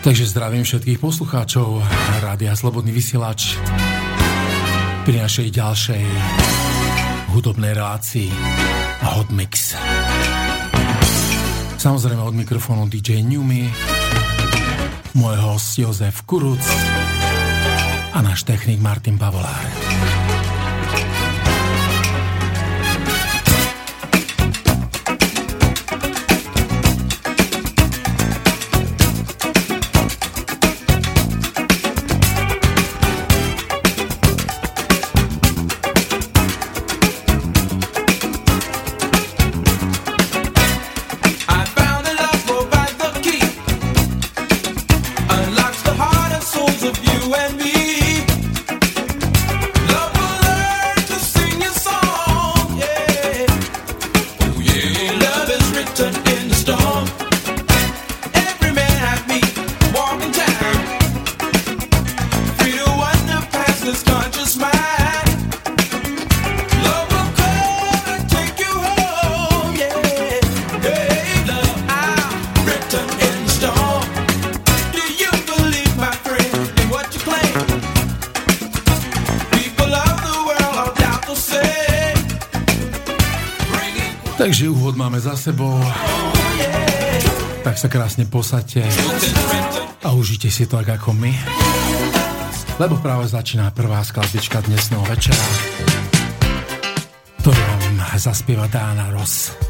Takže zdravím všetkých poslucháčov Rádia Slobodný vysielač pri našej ďalšej hudobnej relácii Hot Mix. Samozrejme od mikrofónu DJ Newmy, môj host Jozef Kuruc a náš technik Martin Pavolár. Sa krásne posaďte a užite si to tak ako my. Lebo práve začína prvá skladbička dnesného večera, ktorú vám zaspieva Dána Ross.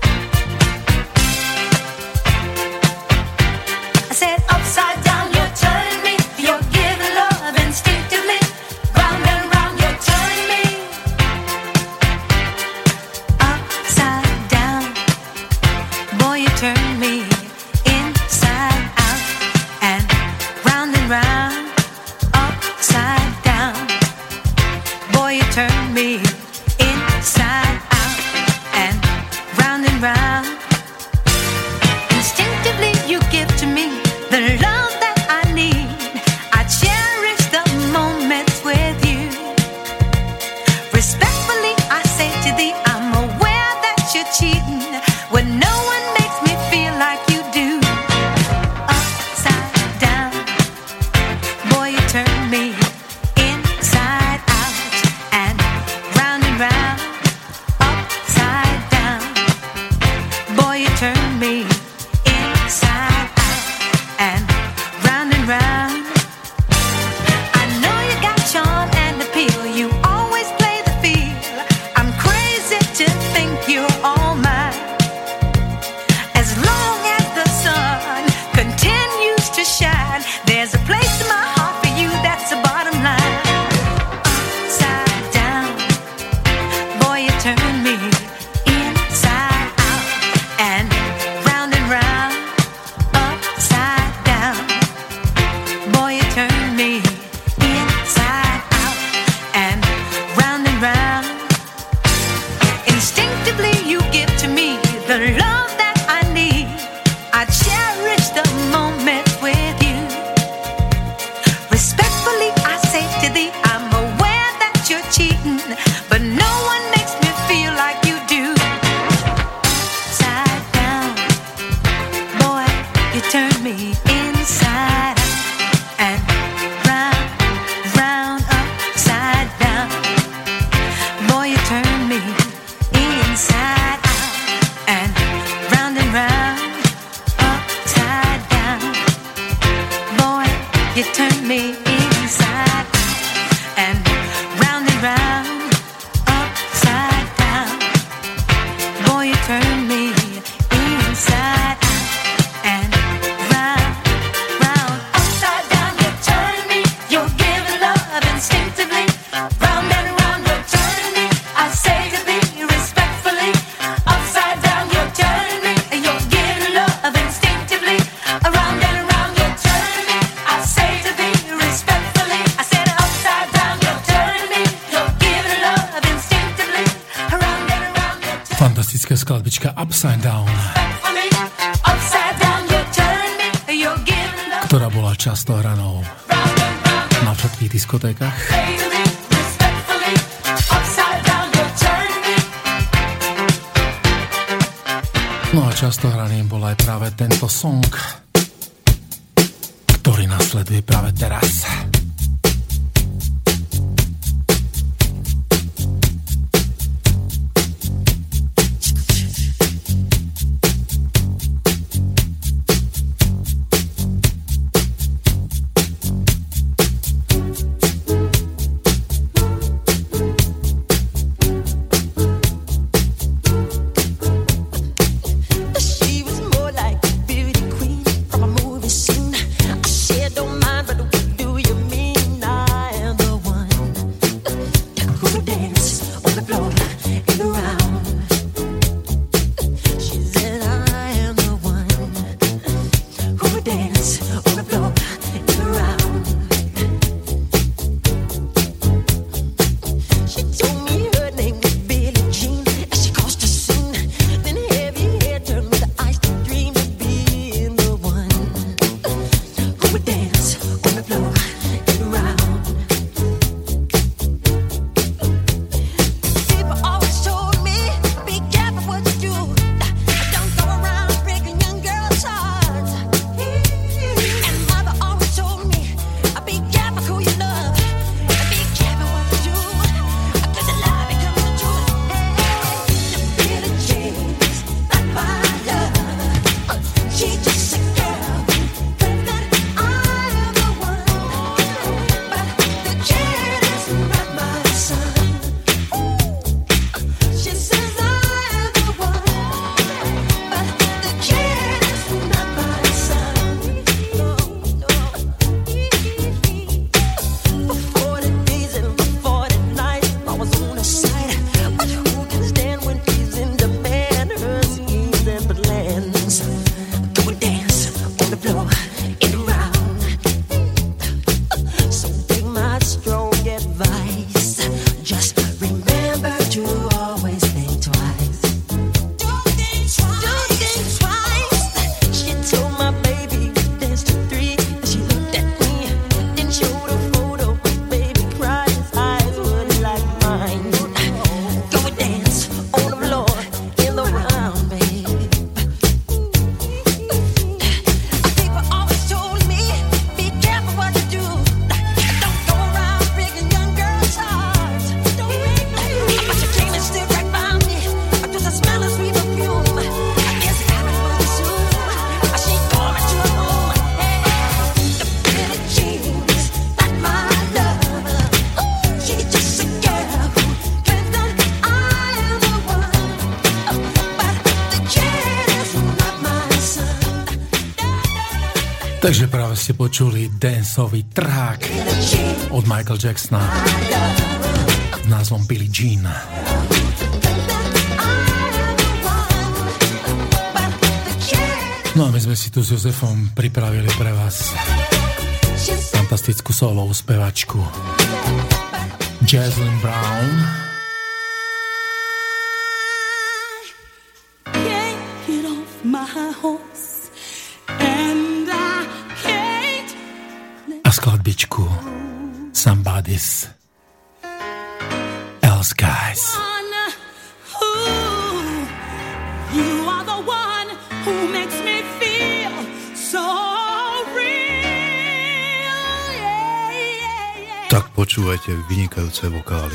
Danceový track od Michael Jacksona s názvom Billie Jean. No a my sme si tu s Jozefom pripravili pre vás fantastickú solovú spevačku Jaslyn Brown. Počúvajte vynikajúce vokály.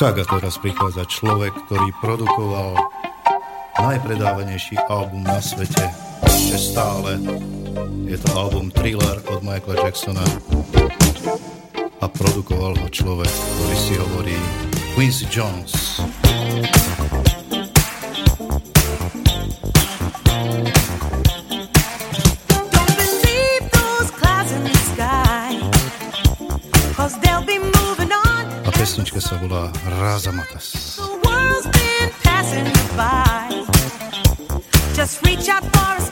Tak a teraz prichádza človek, ktorý produkoval najpredávanejší album na svete ešte stále. Je to album Thriller od Michaela Jacksona a produkoval ho človek, ktorý si hovorí Quincy Jones. Sa volá Razamatas. Just reach out for a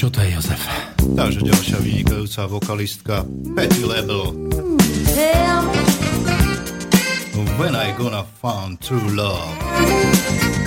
čo to je, Jozef? Takže ďalšia vynikajúca vokalistka Patty Label. When I gonna find true love.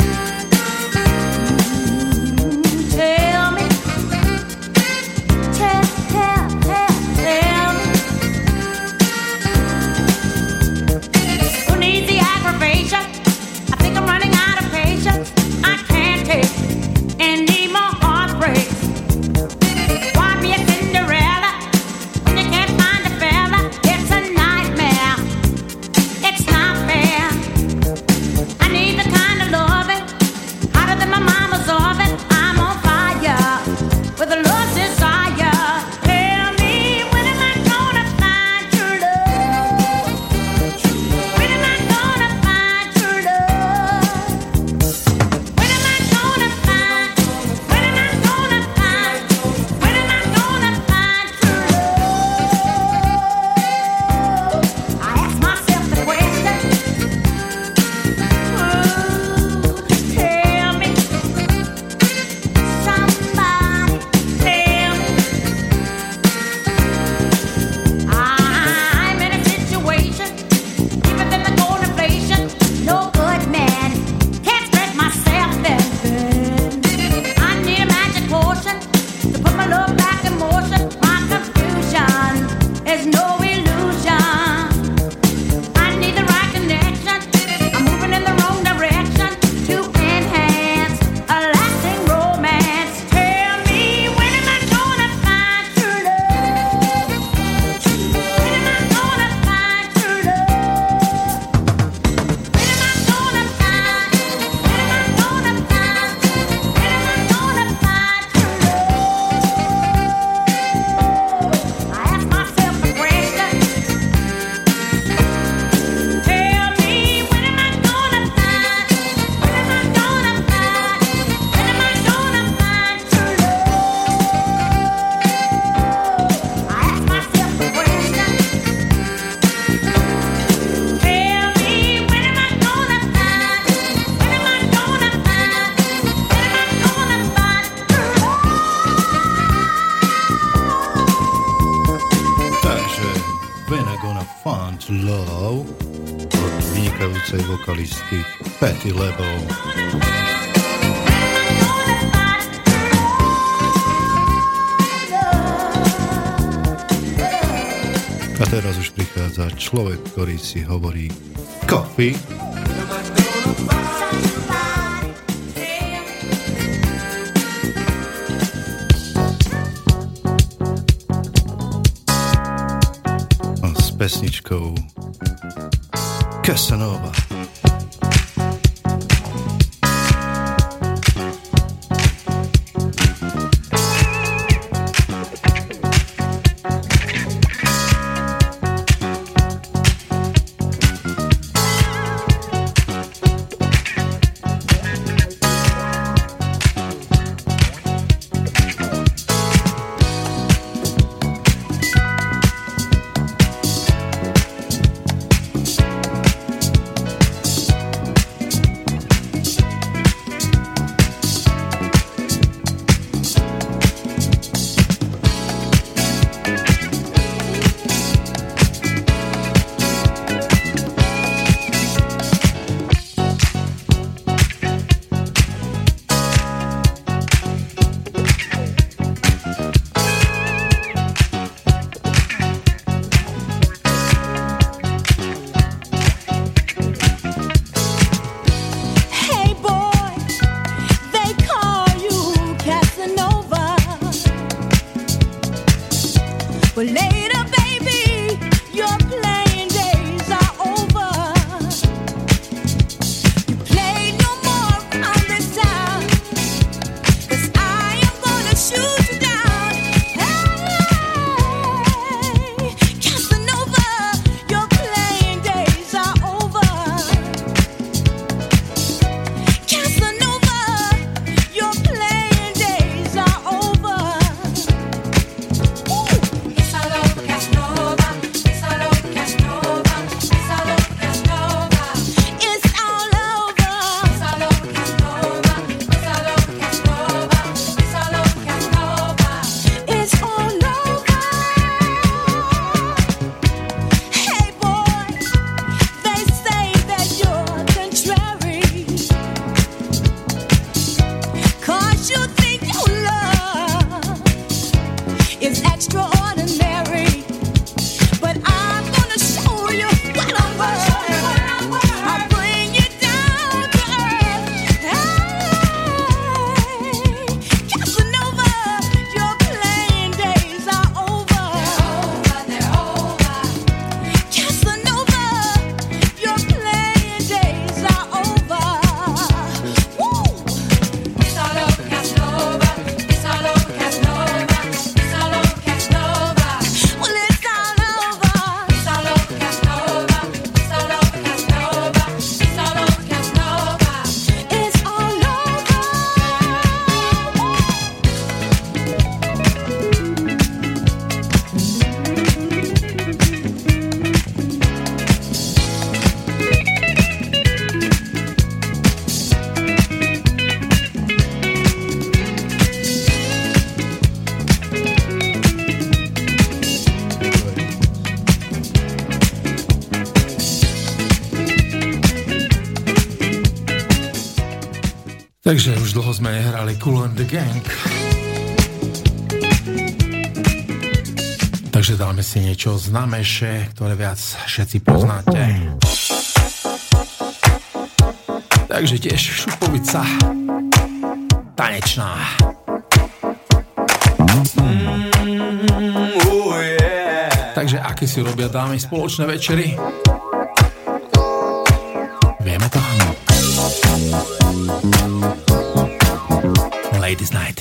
Patty Lebel. A teraz už prichádza človek, ktorý si hovorí Coffee. pesničkou Casanova. Takže už dlho sme nehrali Cool and the Gang. Takže dáme si niečo známejšie, ktoré viac všetci poznáte. Takže tiež šupovica tanečná. Mm, oh yeah. Takže aké si robia dámy spoločné večery? His night.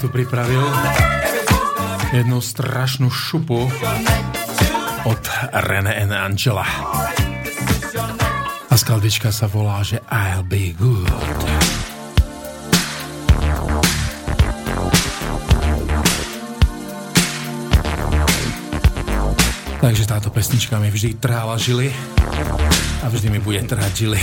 Tu pripravil jednu strašnú šupu od René and Angela. A skladbička sa volá, že I'll be good. Takže táto pesnička mi vždy trála žily a vždy mi bude trhať žily.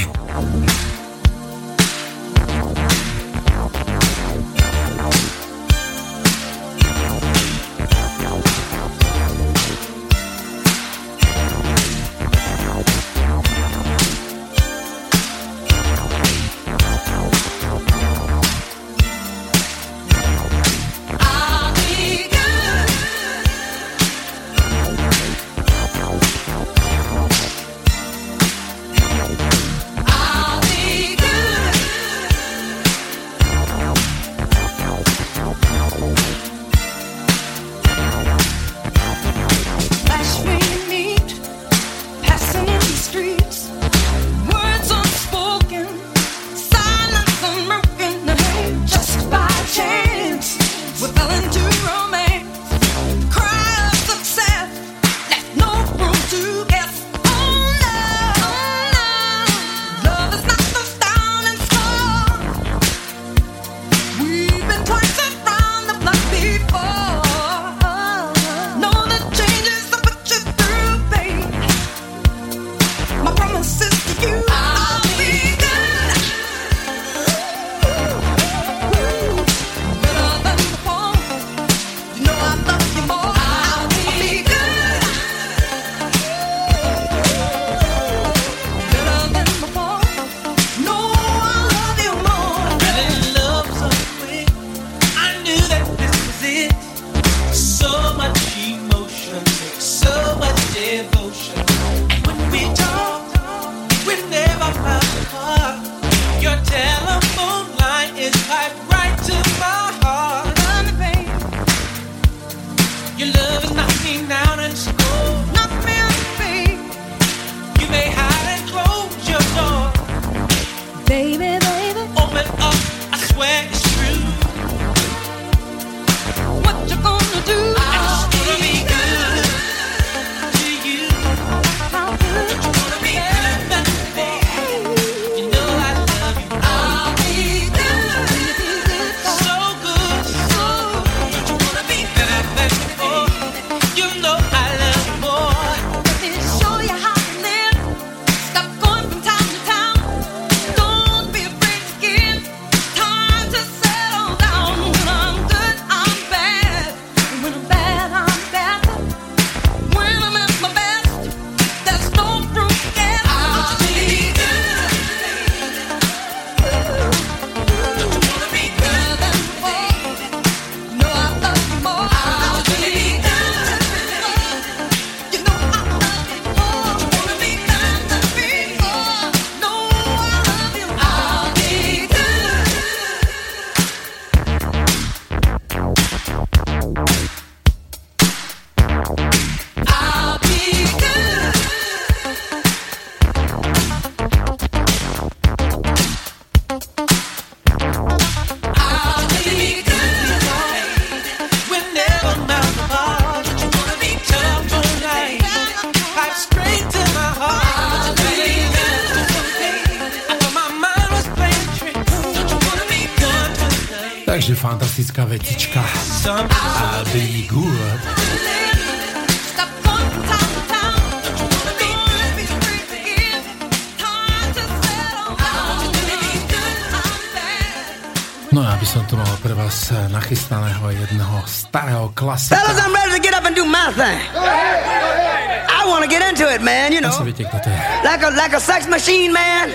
Viete, kto to je. Like a, like a sex machine, man.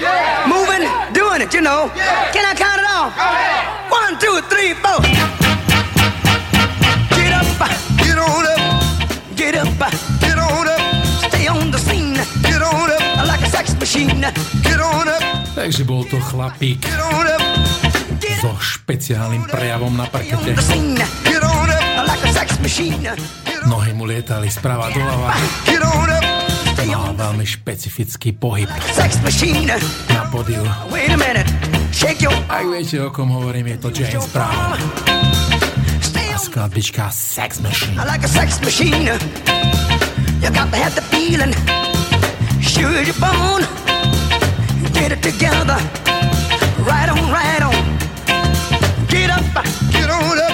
Moving, doing it, you know. Can I count it off? One, two, three, four. Get up, get on up, get up, get on up. Stay on the scene, get on up. Like a sex machine, get on up. Takže bol to chlapík so špeciálnym prejavom na parkete. Nohy mu lietali sprava doľava. On veľmi špecifický pohyb na podiu. Wait a minute, shake your Ak viete, o kom hovorím, je to James Brown. A skladbička Sex Machine. I like a sex machine. You got to have the feeling. Sure your bone. Get it together. Right on, right on. Get up. Get on up.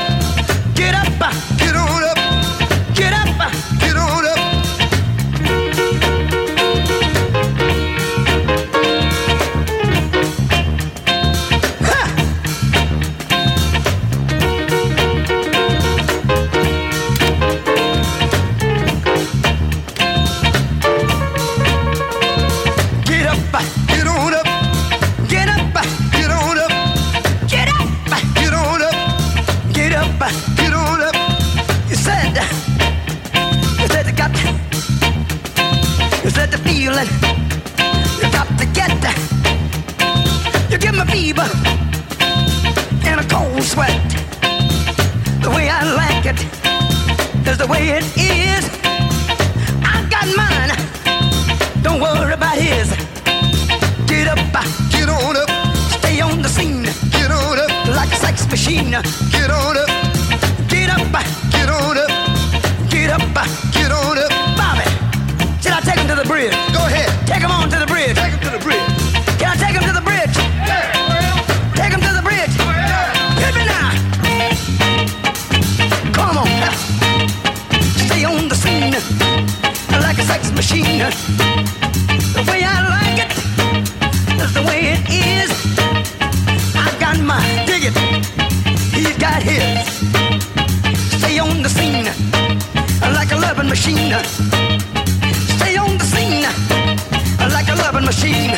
Loving. Stay on the scene like a loving machine.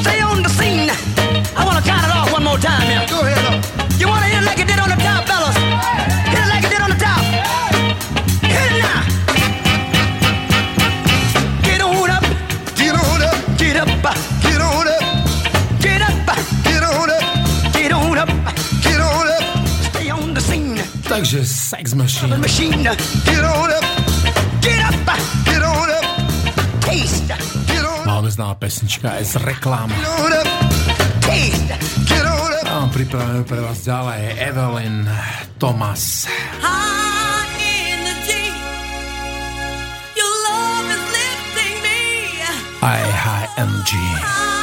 Stay on the scene. I want to count it off one more time here. Go ahead. You want to hit it like it did on the top, fellas? Hit it like it did on the top. Hit it now. Get on up. Get on up. Get up. Get on up. Get up. Get on up. Get on up. Get on up. Stay on the scene. Takže Sex Machine. Machine. Pesnička aj z reklám. Get on up. Taste. Get on up. A mám pripravené pre vás ďalej Evelyn Thomas. High in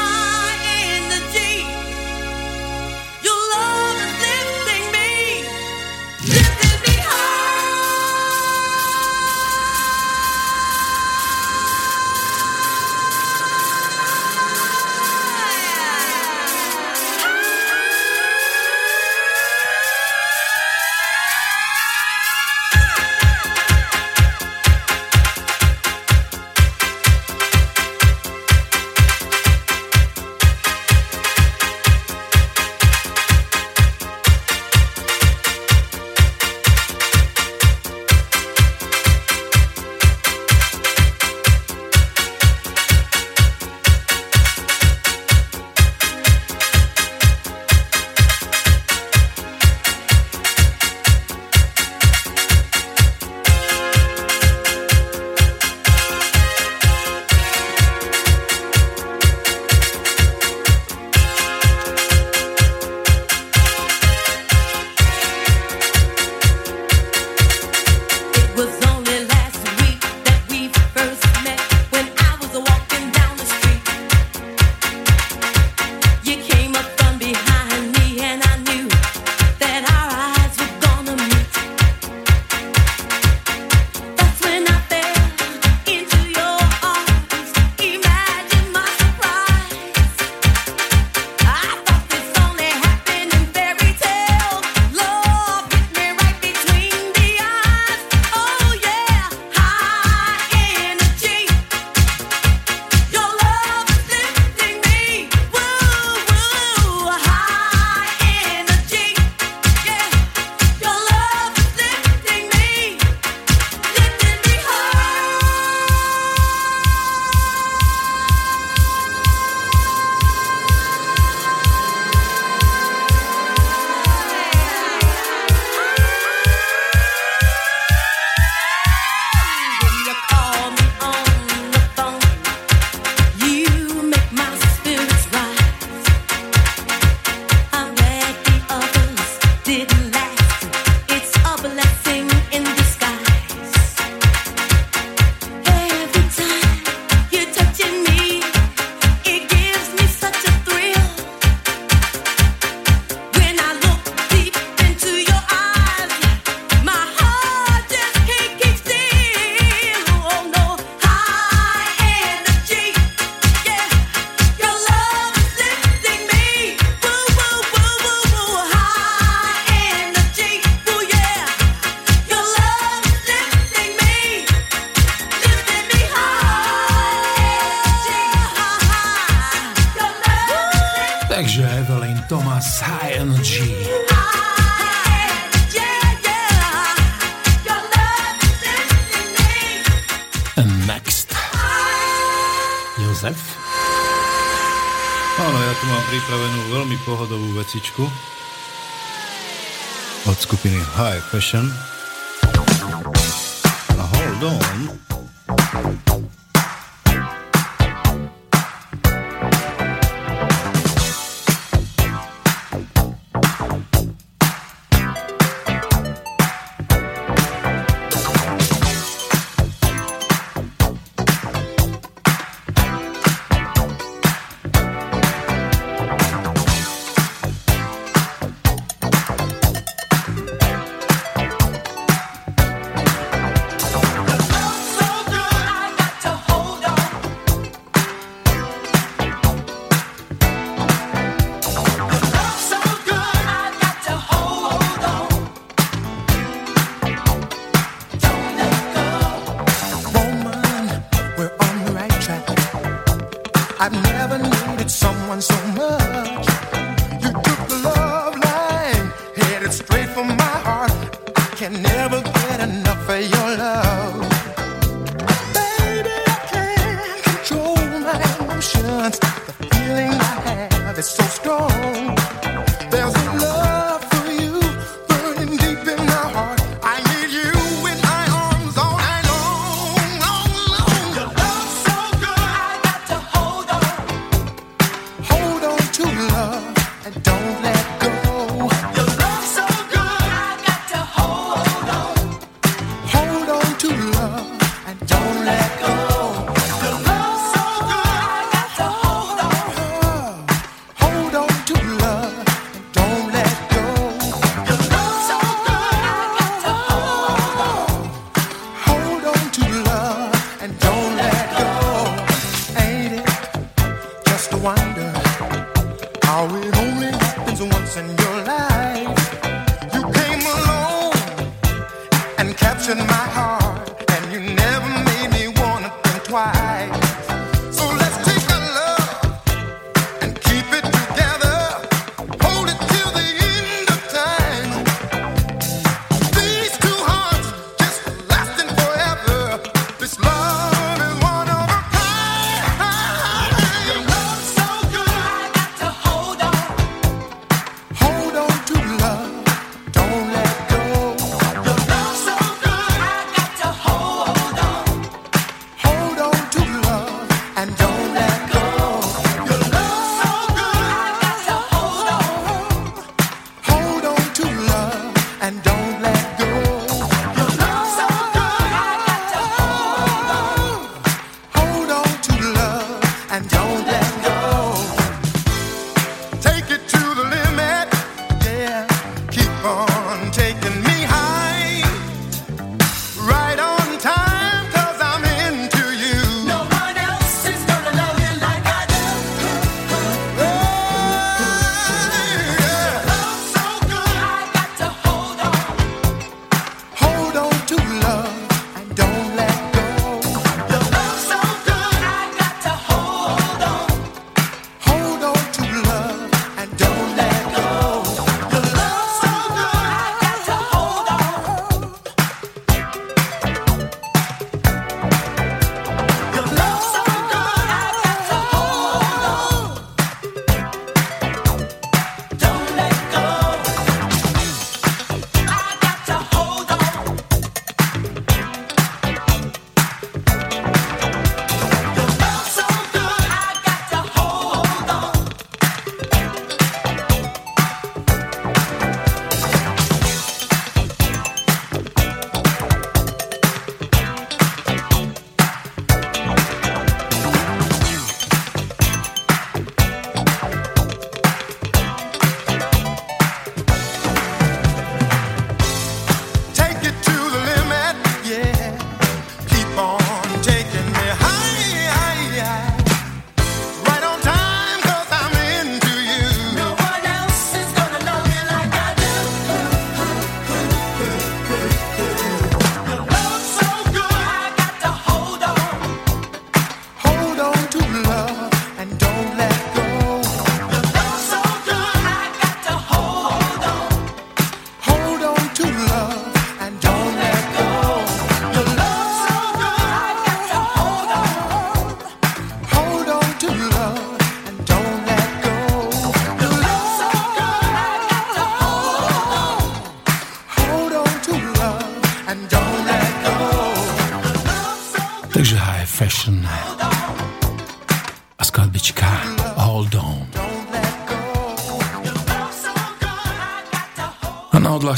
skupiny High Fashion.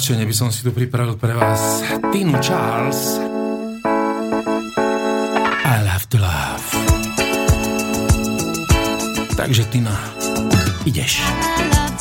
Odľahčenie by som si tu pripravil pre vás Tinu Charles. I love to love. Takže Tina, ideš. I love.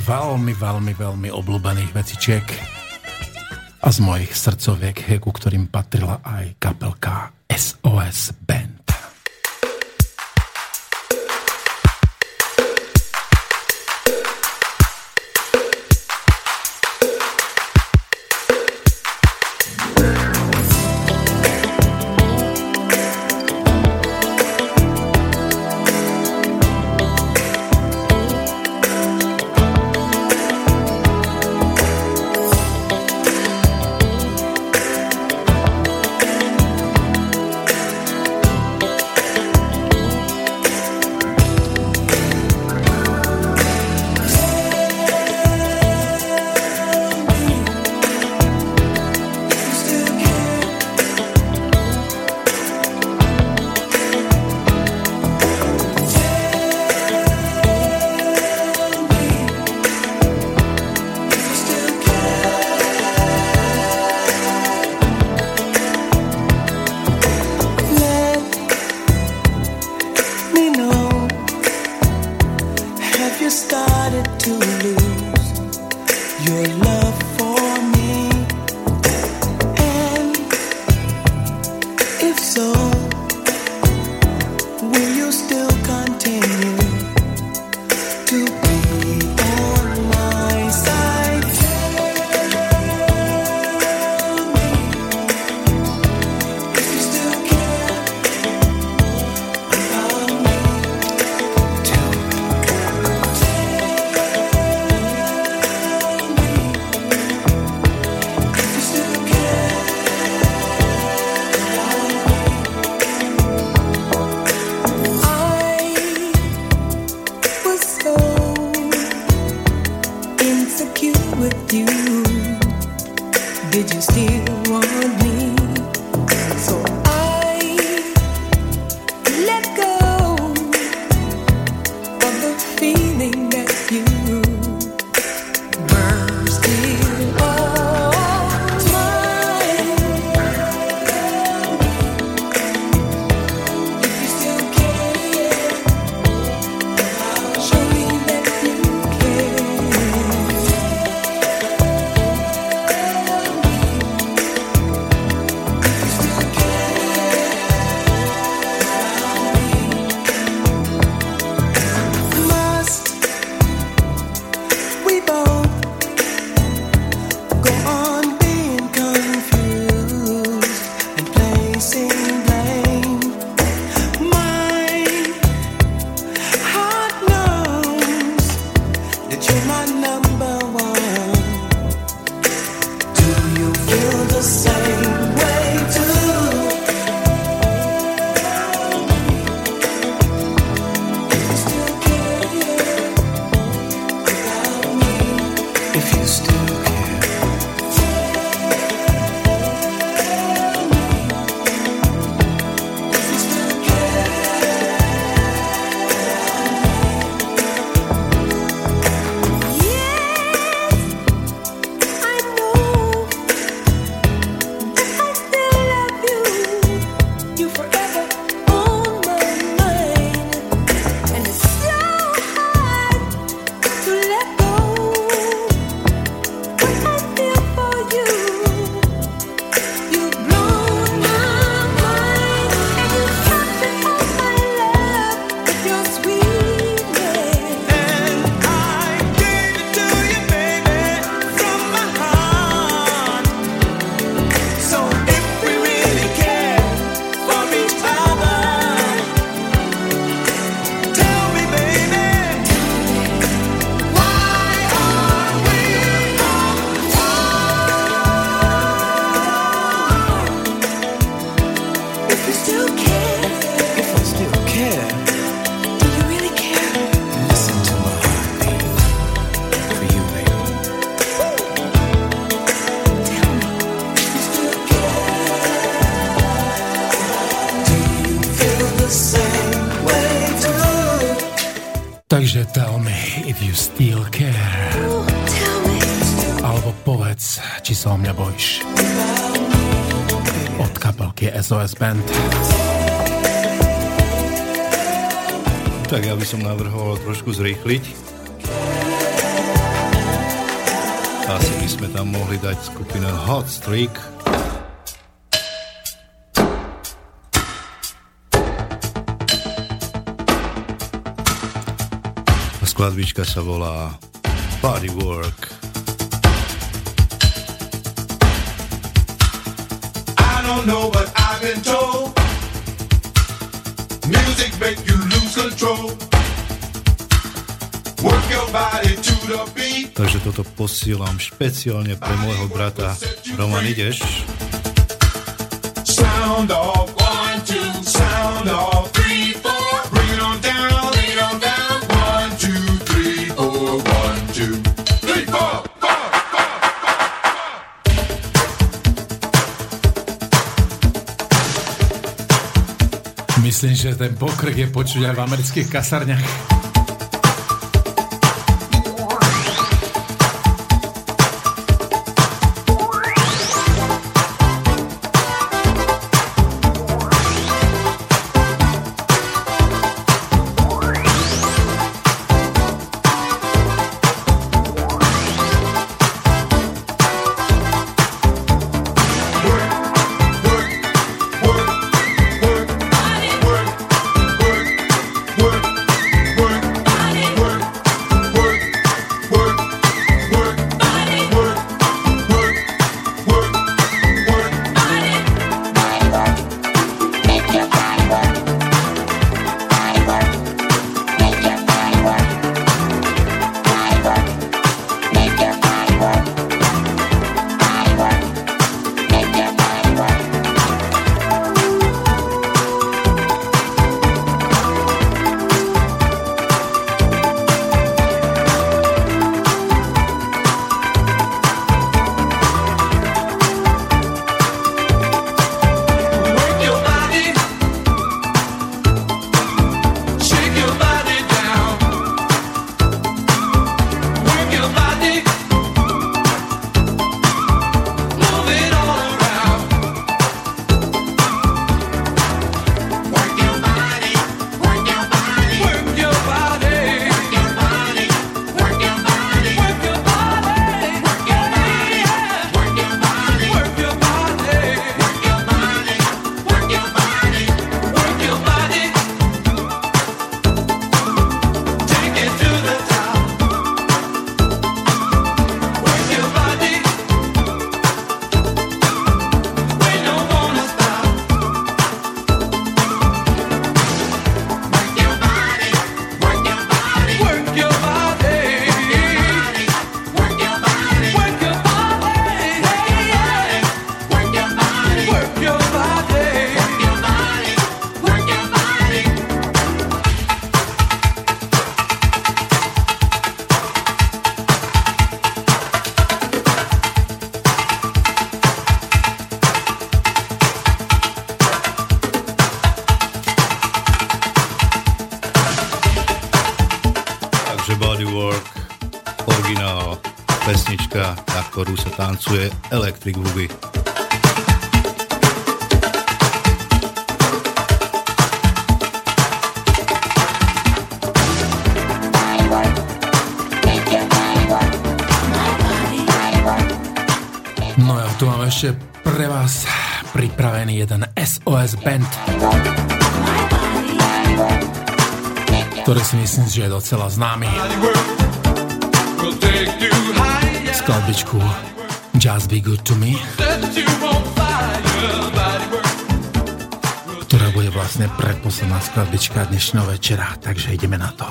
Veľmi, veľmi, veľmi obľúbených vecičiek a z mojich srdcoviek, ku ktorým patrila aj SOS Band. Tak ja by som navrhoval trošku zrýchliť. Asi by sme tam mohli dať skupinu Hot Streak. Skladbička sa volá Body Work. I don't know I've been told. Music make you lose control. Work your body to the beat. Takže toto posielam špeciálne pre môjho brata. Roman, ideš? Sound off, one, two, sound off. Myslím, že ten pokrk je počuť aj v amerických kasarniach. Tancuje Electric Boogie. No ja tu mám ešte pre vás pripravený jeden SOS Band, ktorý si myslím, že je docela známy. Skladbičku Just Be Good To Me, ktorá bude vlastne predposledná skladbička dnešného večera, takže ideme na to.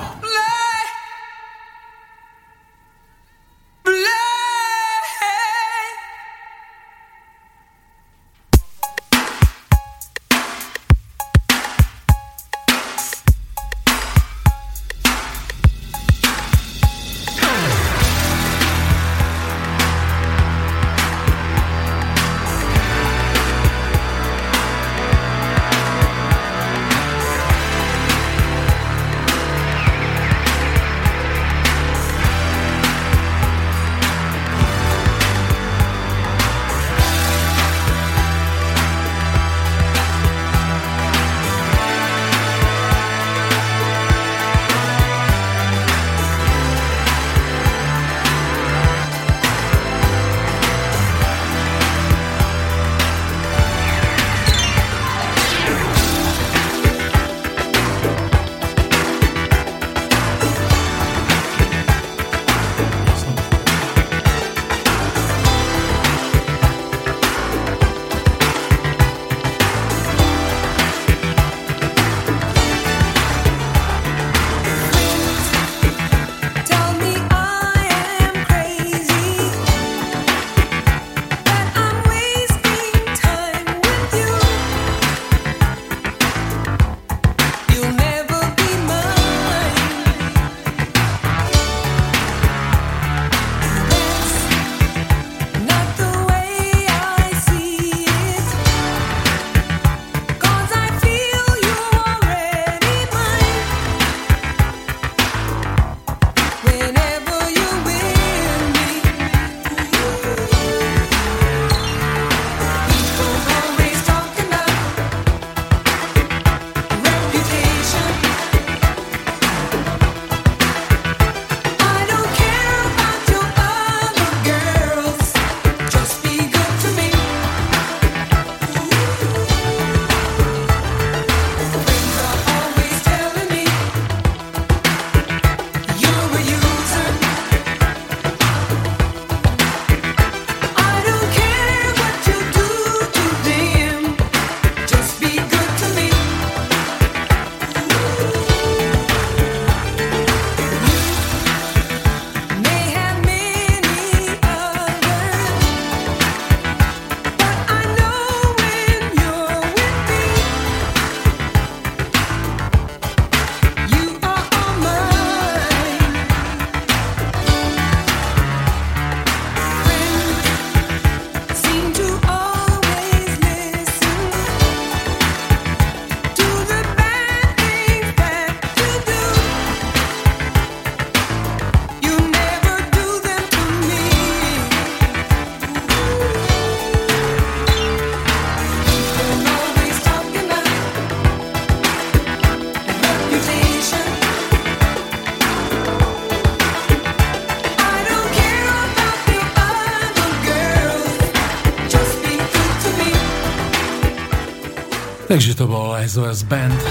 SOS Band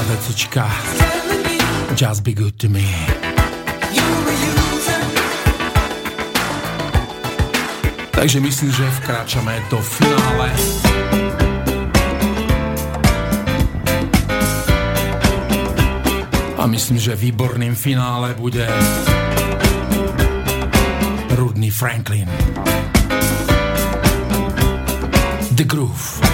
a vecička Just Be Good To Me. Takže myslím, že vkráčame do finále. A myslím, že výborným finále bude Rudný Franklin. The Groove.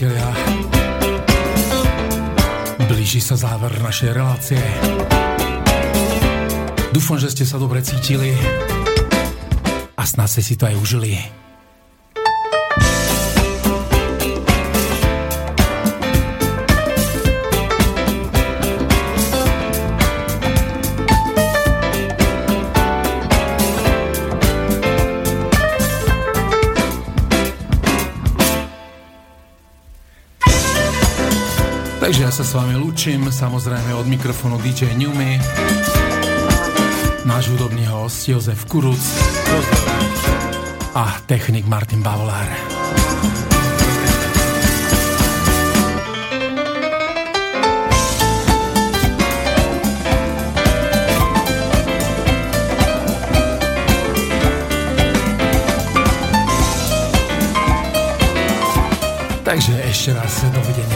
Priatelia, blíži sa záver našej relácie. Dúfam, že ste sa dobre cítili a snad ste si to aj užili. Sa s vami lúčim, samozrejme od mikrofónu DJ Newmy, náš hudobný host Jozef Kuruc a technik Martin Bavolár. Takže ešte raz dovidenia.